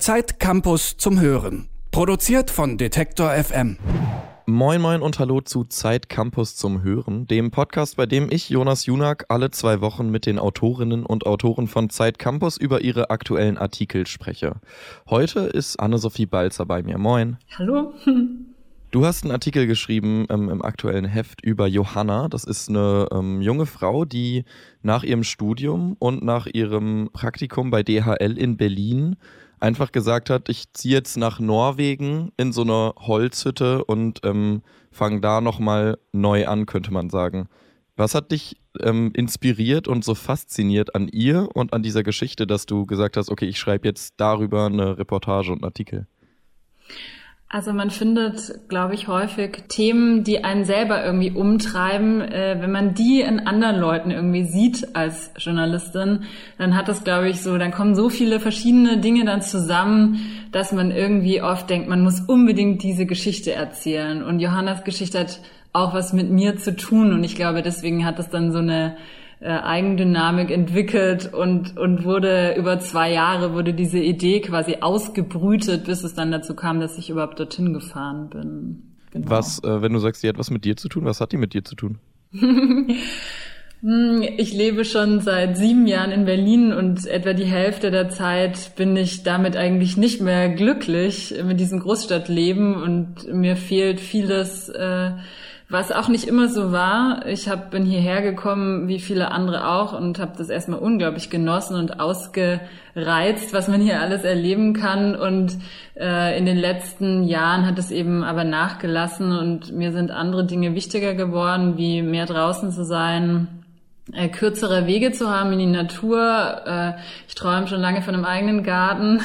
Zeit Campus zum Hören. Produziert von Detektor FM. Moin Moin und Hallo zu Zeit Campus zum Hören, dem Podcast, bei dem ich, Jonas Junak, alle zwei Wochen mit den Autorinnen und Autoren von Zeit Campus über ihre aktuellen Artikel spreche. Heute ist Anne-Sophie Balzer bei mir. Moin. Hallo. Du hast einen Artikel geschrieben ähm, im aktuellen Heft über Johanna. Das ist eine ähm, junge Frau, die nach ihrem Studium und nach ihrem Praktikum bei DHL in Berlin einfach gesagt hat, ich ziehe jetzt nach Norwegen in so eine Holzhütte und ähm, fange da nochmal neu an, könnte man sagen. Was hat dich ähm, inspiriert und so fasziniert an ihr und an dieser Geschichte, dass du gesagt hast, okay, ich schreibe jetzt darüber eine Reportage und einen Artikel? Also man findet, glaube ich, häufig Themen, die einen selber irgendwie umtreiben. Äh, wenn man die in anderen Leuten irgendwie sieht als Journalistin, dann hat das, glaube ich, so, dann kommen so viele verschiedene Dinge dann zusammen, dass man irgendwie oft denkt, man muss unbedingt diese Geschichte erzählen. Und Johannas Geschichte hat auch was mit mir zu tun. Und ich glaube, deswegen hat es dann so eine äh, Eigendynamik entwickelt und, und wurde über zwei Jahre wurde diese Idee quasi ausgebrütet, bis es dann dazu kam, dass ich überhaupt dorthin gefahren bin. Genau. Was, äh, wenn du sagst, die hat was mit dir zu tun, was hat die mit dir zu tun? Hm, ich lebe schon seit sieben Jahren in Berlin und etwa die Hälfte der Zeit bin ich damit eigentlich nicht mehr glücklich mit diesem Großstadtleben und mir fehlt vieles, äh, was auch nicht immer so war. Ich hab, bin hierher gekommen, wie viele andere auch, und habe das erstmal unglaublich genossen und ausgereizt, was man hier alles erleben kann. Und äh, in den letzten Jahren hat es eben aber nachgelassen und mir sind andere Dinge wichtiger geworden, wie mehr draußen zu sein, äh, kürzere Wege zu haben in die Natur. Äh, ich träume schon lange von einem eigenen Garten.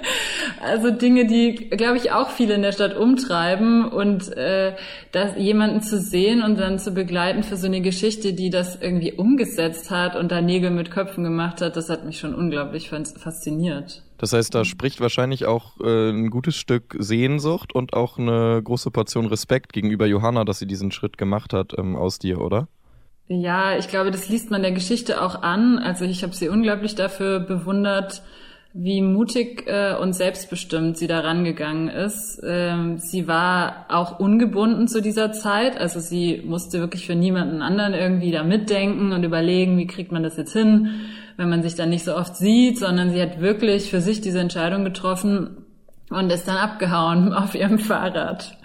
also Dinge, die, glaube ich, auch viele in der Stadt umtreiben und äh, das jemanden zu sehen und dann zu begleiten für so eine Geschichte, die das irgendwie umgesetzt hat und da Nägel mit Köpfen gemacht hat, das hat mich schon unglaublich fasziniert. Das heißt, da spricht wahrscheinlich auch äh, ein gutes Stück Sehnsucht und auch eine große Portion Respekt gegenüber Johanna, dass sie diesen Schritt gemacht hat ähm, aus dir, oder? Ja, ich glaube, das liest man der Geschichte auch an. Also ich habe sie unglaublich dafür bewundert, wie mutig äh, und selbstbestimmt sie da rangegangen ist. Ähm, sie war auch ungebunden zu dieser Zeit. Also sie musste wirklich für niemanden anderen irgendwie da mitdenken und überlegen, wie kriegt man das jetzt hin, wenn man sich dann nicht so oft sieht, sondern sie hat wirklich für sich diese Entscheidung getroffen und ist dann abgehauen auf ihrem Fahrrad.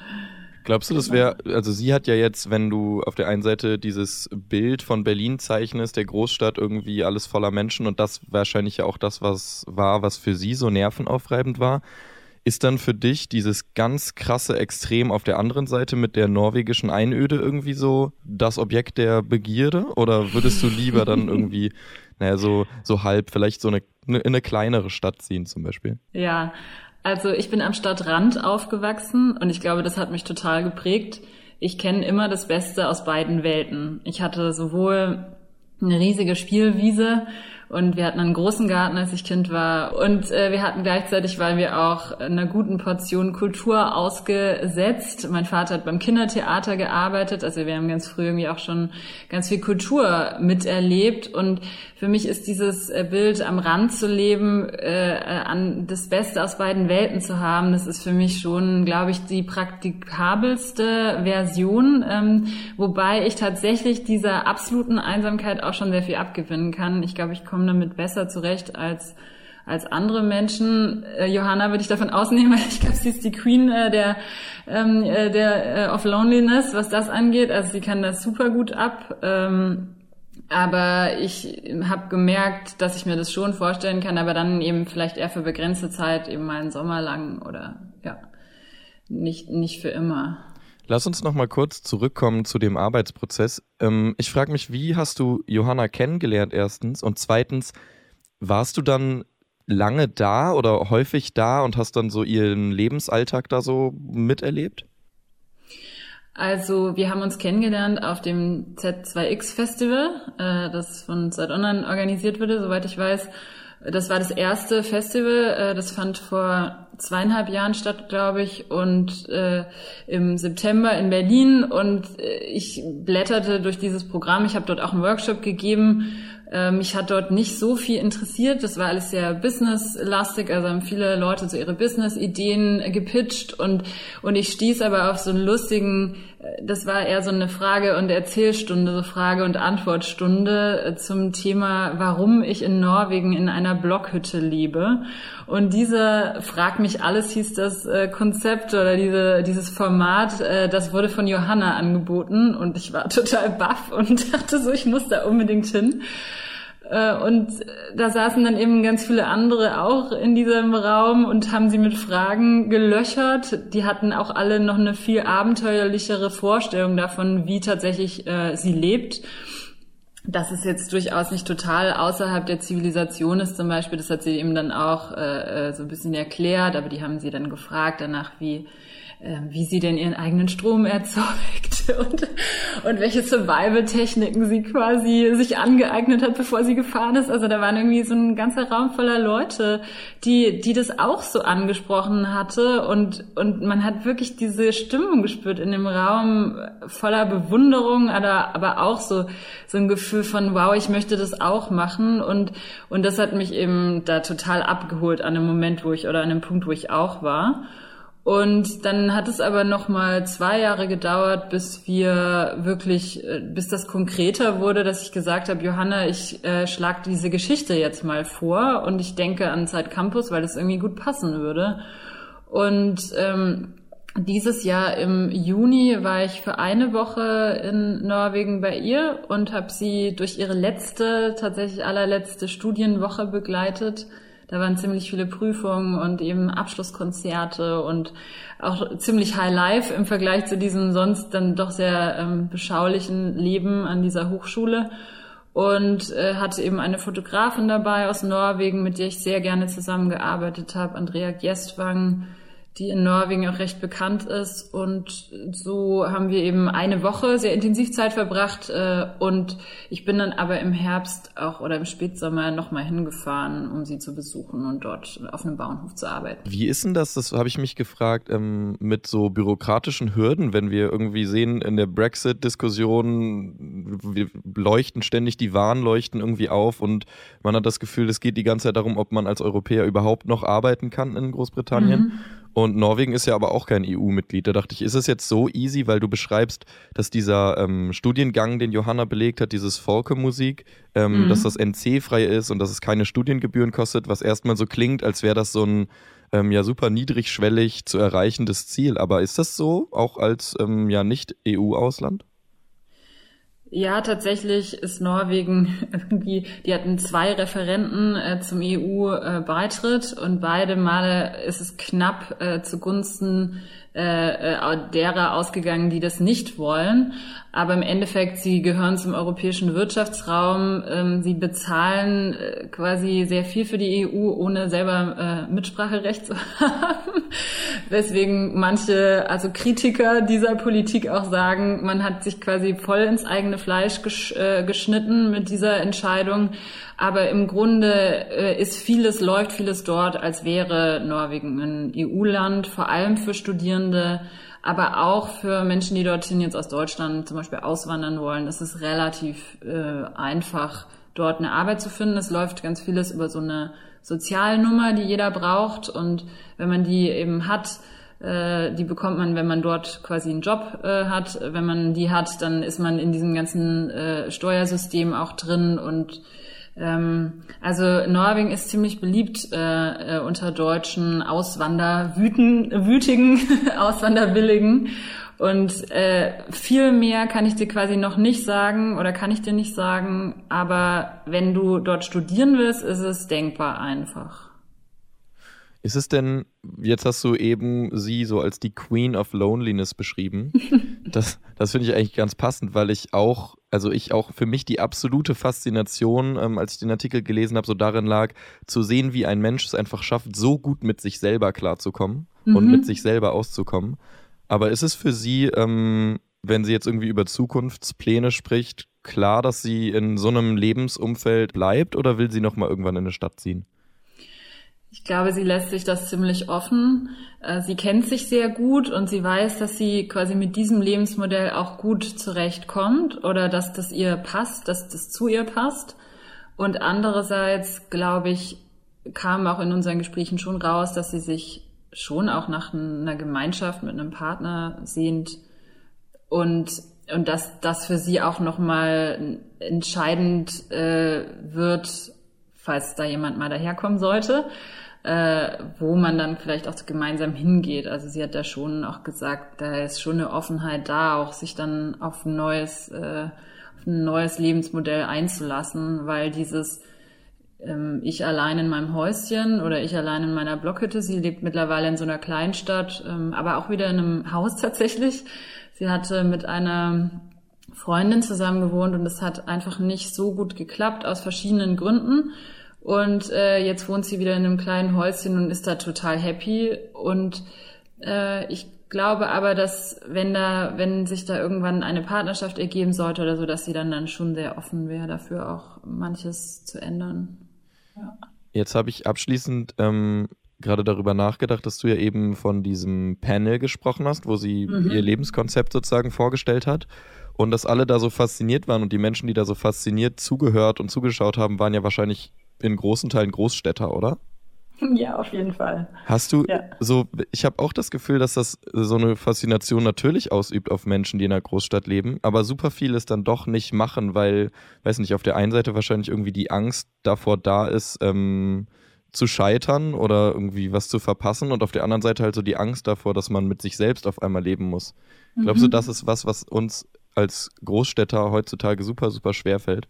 Glaubst du, das wäre, also sie hat ja jetzt, wenn du auf der einen Seite dieses Bild von Berlin zeichnest, der Großstadt irgendwie alles voller Menschen und das wahrscheinlich ja auch das, was war, was für sie so nervenaufreibend war, ist dann für dich dieses ganz krasse Extrem auf der anderen Seite mit der norwegischen Einöde irgendwie so das Objekt der Begierde? Oder würdest du lieber dann irgendwie, naja, so, so halb vielleicht so eine, eine, eine kleinere Stadt ziehen zum Beispiel? Ja, also ich bin am Stadtrand aufgewachsen und ich glaube, das hat mich total geprägt. Ich kenne immer das Beste aus beiden Welten. Ich hatte sowohl eine riesige Spielwiese und wir hatten einen großen Garten, als ich Kind war. Und äh, wir hatten gleichzeitig, weil wir auch einer guten Portion Kultur ausgesetzt. Mein Vater hat beim Kindertheater gearbeitet. Also wir haben ganz früh irgendwie auch schon ganz viel Kultur miterlebt. Und für mich ist dieses äh, Bild am Rand zu leben, äh, an das Beste aus beiden Welten zu haben, das ist für mich schon, glaube ich, die praktikabelste Version. Ähm, wobei ich tatsächlich dieser absoluten Einsamkeit auch schon sehr viel abgewinnen kann. Ich glaube, ich komme damit besser zurecht als als andere Menschen. Äh, Johanna würde ich davon ausnehmen, weil ich glaube, sie ist die Queen äh, der ähm, äh, der äh, of Loneliness, was das angeht. Also sie kann das super gut ab. Ähm, aber ich habe gemerkt, dass ich mir das schon vorstellen kann, aber dann eben vielleicht eher für begrenzte Zeit, eben mal einen Sommer lang oder ja, nicht nicht für immer. Lass uns noch mal kurz zurückkommen zu dem Arbeitsprozess. Ähm, ich frage mich, wie hast du Johanna kennengelernt erstens und zweitens, warst du dann lange da oder häufig da und hast dann so ihren Lebensalltag da so miterlebt? Also wir haben uns kennengelernt auf dem Z2X Festival, äh, das von Zeit Online organisiert wurde, soweit ich weiß. Das war das erste Festival, äh, das fand vor zweieinhalb Jahren statt, glaube ich, und äh, im September in Berlin. Und äh, ich blätterte durch dieses Programm. Ich habe dort auch einen Workshop gegeben Äh, mich hat dort nicht so viel interessiert. Das war alles sehr businesslastig. Also haben viele Leute so ihre Business-Ideen gepitcht und, und ich stieß aber auf so einen lustigen, das war eher so eine Frage- und Erzählstunde, so Frage- und Antwortstunde äh, zum Thema, warum ich in Norwegen in einer Blockhütte lebe. Und diese Frag mich alles hieß das äh, Konzept oder diese, dieses Format, äh, das wurde von Johanna angeboten und ich war total baff und dachte so, ich muss da unbedingt hin. Äh, und da saßen dann eben ganz viele andere auch in diesem Raum und haben sie mit Fragen gelöchert. Die hatten auch alle noch eine viel abenteuerlichere Vorstellung davon, wie tatsächlich äh, sie lebt. Dass es jetzt durchaus nicht total außerhalb der Zivilisation ist zum Beispiel, das hat sie eben dann auch äh, äh so ein bisschen erklärt, aber die haben sie dann gefragt danach, wie wie sie denn ihren eigenen Strom erzeugt und, und welche Survival-Techniken sie quasi sich angeeignet hat, bevor sie gefahren ist. Also da waren irgendwie so ein ganzer Raum voller Leute, die, die das auch so angesprochen hatte und, und man hat wirklich diese Stimmung gespürt in dem Raum voller Bewunderung, aber, aber auch so, so ein Gefühl von, wow, ich möchte das auch machen und, und das hat mich eben da total abgeholt an einem Moment, wo ich, oder an einem Punkt, wo ich auch war. Und dann hat es aber noch mal zwei Jahre gedauert, bis wir wirklich, äh, bis das konkreter wurde, dass ich gesagt habe, Johanna, ich äh, schlag diese Geschichte jetzt mal vor und ich denke an Zeit Campus, weil das irgendwie gut passen würde. Und ähm, dieses Jahr im Juni war ich für eine Woche in Norwegen bei ihr und habe sie durch ihre letzte, tatsächlich allerletzte Studienwoche begleitet da waren ziemlich viele Prüfungen und eben Abschlusskonzerte und auch ziemlich High Life im Vergleich zu diesem sonst dann doch sehr ähm, beschaulichen Leben an dieser Hochschule. Und äh, hatte eben eine Fotografin dabei aus Norwegen, mit der ich sehr gerne zusammengearbeitet habe, Andrea Gjestvang, die in Norwegen auch recht bekannt ist. Und so haben wir eben eine Woche sehr intensiv Zeit verbracht. Äh, und ich bin dann aber im Herbst auch oder im Spätsommer nochmal hingefahren, um sie zu besuchen und dort auf einem Bauernhof zu arbeiten. Wie ist denn das, das habe ich mich gefragt, ähm, mit so bürokratischen Hürden, wenn wir irgendwie sehen, in der Brexit-Diskussion, wir leuchten ständig die Warnleuchten irgendwie auf und man hat das Gefühl, es geht die ganze Zeit darum, ob man als Europäer überhaupt noch arbeiten kann in Großbritannien. Mhm. Und Norwegen ist ja aber auch kein EU-Mitglied. Da dachte ich, ist es jetzt so easy, weil du beschreibst, dass dieser ähm, Studiengang, den Johanna belegt hat, dieses Folke-Musik, ähm, mhm. dass das NC-frei ist und dass es keine Studiengebühren kostet, was erstmal so klingt, als wäre das so ein ähm, ja super niedrigschwellig zu erreichendes Ziel. Aber ist das so, auch als ähm, ja nicht EU-Ausland? Ja, tatsächlich ist Norwegen irgendwie, die hatten zwei Referenten äh, zum EU-Beitritt äh, und beide Male ist es knapp äh, zugunsten äh, äh, derer ausgegangen, die das nicht wollen. Aber im Endeffekt, sie gehören zum europäischen Wirtschaftsraum. Ähm, sie bezahlen äh, quasi sehr viel für die EU, ohne selber äh, Mitspracherecht zu haben. Weswegen manche, also Kritiker dieser Politik auch sagen, man hat sich quasi voll ins eigene Fleisch gesch äh, geschnitten mit dieser Entscheidung. Aber im Grunde äh, ist vieles, läuft vieles dort, als wäre Norwegen ein EU-Land, vor allem für Studierende, aber auch für Menschen, die dorthin jetzt aus Deutschland zum Beispiel auswandern wollen. Es ist relativ äh, einfach, dort eine Arbeit zu finden. Es läuft ganz vieles über so eine Sozialnummer, die jeder braucht. Und wenn man die eben hat, äh, die bekommt man, wenn man dort quasi einen Job äh, hat. Wenn man die hat, dann ist man in diesem ganzen äh, Steuersystem auch drin und ähm, also Norwegen ist ziemlich beliebt äh, äh, unter deutschen Auswanderwüten, wütigen, Auswanderwilligen. Und äh, viel mehr kann ich dir quasi noch nicht sagen oder kann ich dir nicht sagen. Aber wenn du dort studieren willst, ist es denkbar einfach. Ist es denn, jetzt hast du eben sie so als die Queen of Loneliness beschrieben. das das finde ich eigentlich ganz passend, weil ich auch, also ich auch für mich die absolute Faszination, ähm, als ich den Artikel gelesen habe, so darin lag, zu sehen, wie ein Mensch es einfach schafft, so gut mit sich selber klarzukommen mhm. und mit sich selber auszukommen. Aber ist es für sie, ähm, wenn sie jetzt irgendwie über Zukunftspläne spricht, klar, dass sie in so einem Lebensumfeld bleibt oder will sie nochmal irgendwann in eine Stadt ziehen? Ich glaube, sie lässt sich das ziemlich offen. Äh, sie kennt sich sehr gut und sie weiß, dass sie quasi mit diesem Lebensmodell auch gut zurechtkommt oder dass das ihr passt, dass das zu ihr passt. Und andererseits, glaube ich, kam auch in unseren Gesprächen schon raus, dass sie sich schon auch nach einer Gemeinschaft mit einem Partner sehnt und und dass das für sie auch nochmal entscheidend äh, wird, falls da jemand mal daherkommen sollte, äh, wo man dann vielleicht auch gemeinsam hingeht. Also sie hat da schon auch gesagt, da ist schon eine Offenheit da, auch sich dann auf ein neues, äh, auf ein neues Lebensmodell einzulassen, weil dieses ähm, ich allein in meinem Häuschen oder ich allein in meiner Blockhütte, sie lebt mittlerweile in so einer Kleinstadt, ähm, aber auch wieder in einem Haus tatsächlich. Sie hatte mit einer Freundin zusammen gewohnt und es hat einfach nicht so gut geklappt aus verschiedenen Gründen. Und äh, jetzt wohnt sie wieder in einem kleinen Häuschen und ist da total happy. Und äh, ich glaube aber, dass wenn da, wenn sich da irgendwann eine Partnerschaft ergeben sollte oder so, dass sie dann dann schon sehr offen wäre, dafür auch manches zu ändern. Ja. Jetzt habe ich abschließend ähm, gerade darüber nachgedacht, dass du ja eben von diesem Panel gesprochen hast, wo sie mhm. ihr Lebenskonzept sozusagen vorgestellt hat. Und dass alle da so fasziniert waren und die Menschen, die da so fasziniert zugehört und zugeschaut haben, waren ja wahrscheinlich in großen Teilen Großstädter, oder? Ja, auf jeden Fall. Hast du ja. so, ich habe auch das Gefühl, dass das so eine Faszination natürlich ausübt auf Menschen, die in einer Großstadt leben, aber super viel es dann doch nicht machen, weil, weiß nicht, auf der einen Seite wahrscheinlich irgendwie die Angst davor da ist, ähm, zu scheitern oder irgendwie was zu verpassen und auf der anderen Seite halt so die Angst davor, dass man mit sich selbst auf einmal leben muss. Mhm. Glaubst du, das ist was, was uns als Großstädter heutzutage super, super schwer fällt?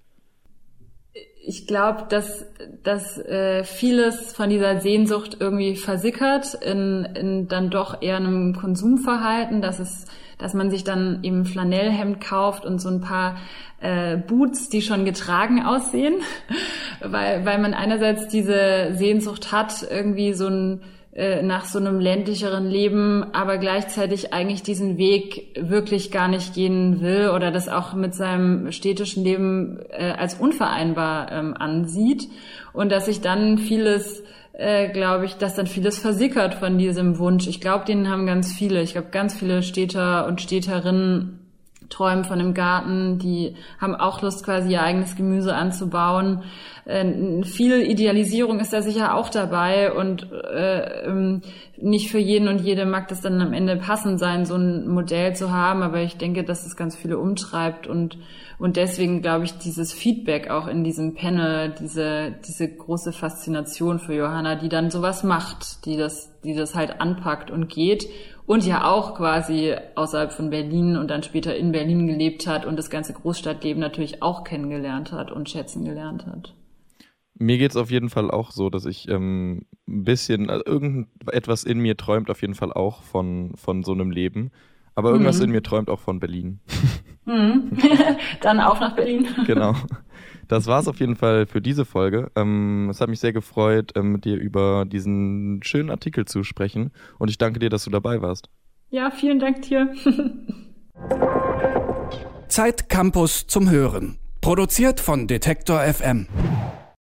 Ich glaube, dass, dass äh, vieles von dieser Sehnsucht irgendwie versickert in, in dann doch eher einem Konsumverhalten, dass es, dass man sich dann eben Flanellhemd kauft und so ein paar äh, Boots, die schon getragen aussehen, weil, weil man einerseits diese Sehnsucht hat, irgendwie so ein nach so einem ländlicheren Leben, aber gleichzeitig eigentlich diesen Weg wirklich gar nicht gehen will oder das auch mit seinem städtischen Leben äh, als unvereinbar ähm, ansieht und dass sich dann vieles äh, glaube ich, dass dann vieles versickert von diesem Wunsch. Ich glaube, den haben ganz viele. Ich glaube, ganz viele Städter und Städterinnen träumen von einem Garten, die haben auch Lust, quasi ihr eigenes Gemüse anzubauen. Äh, viel Idealisierung ist da sicher auch dabei und äh, ähm, nicht für jeden und jede mag das dann am Ende passend sein, so ein Modell zu haben, aber ich denke, dass es ganz viele umtreibt und und deswegen glaube ich, dieses Feedback auch in diesem Panel, diese, diese große Faszination für Johanna, die dann sowas macht, die das, die das halt anpackt und geht und ja auch quasi außerhalb von Berlin und dann später in Berlin gelebt hat und das ganze Großstadtleben natürlich auch kennengelernt hat und schätzen gelernt hat. Mir geht es auf jeden Fall auch so, dass ich ähm, ein bisschen, also irgendetwas in mir träumt auf jeden Fall auch von, von so einem Leben. Aber irgendwas mhm. in mir träumt auch von Berlin. Mhm. Dann auch nach Berlin. genau. Das war es auf jeden Fall für diese Folge. Ähm, es hat mich sehr gefreut, ähm, mit dir über diesen schönen Artikel zu sprechen. Und ich danke dir, dass du dabei warst. Ja, vielen Dank dir. Zeit Campus zum Hören. Produziert von Detektor FM.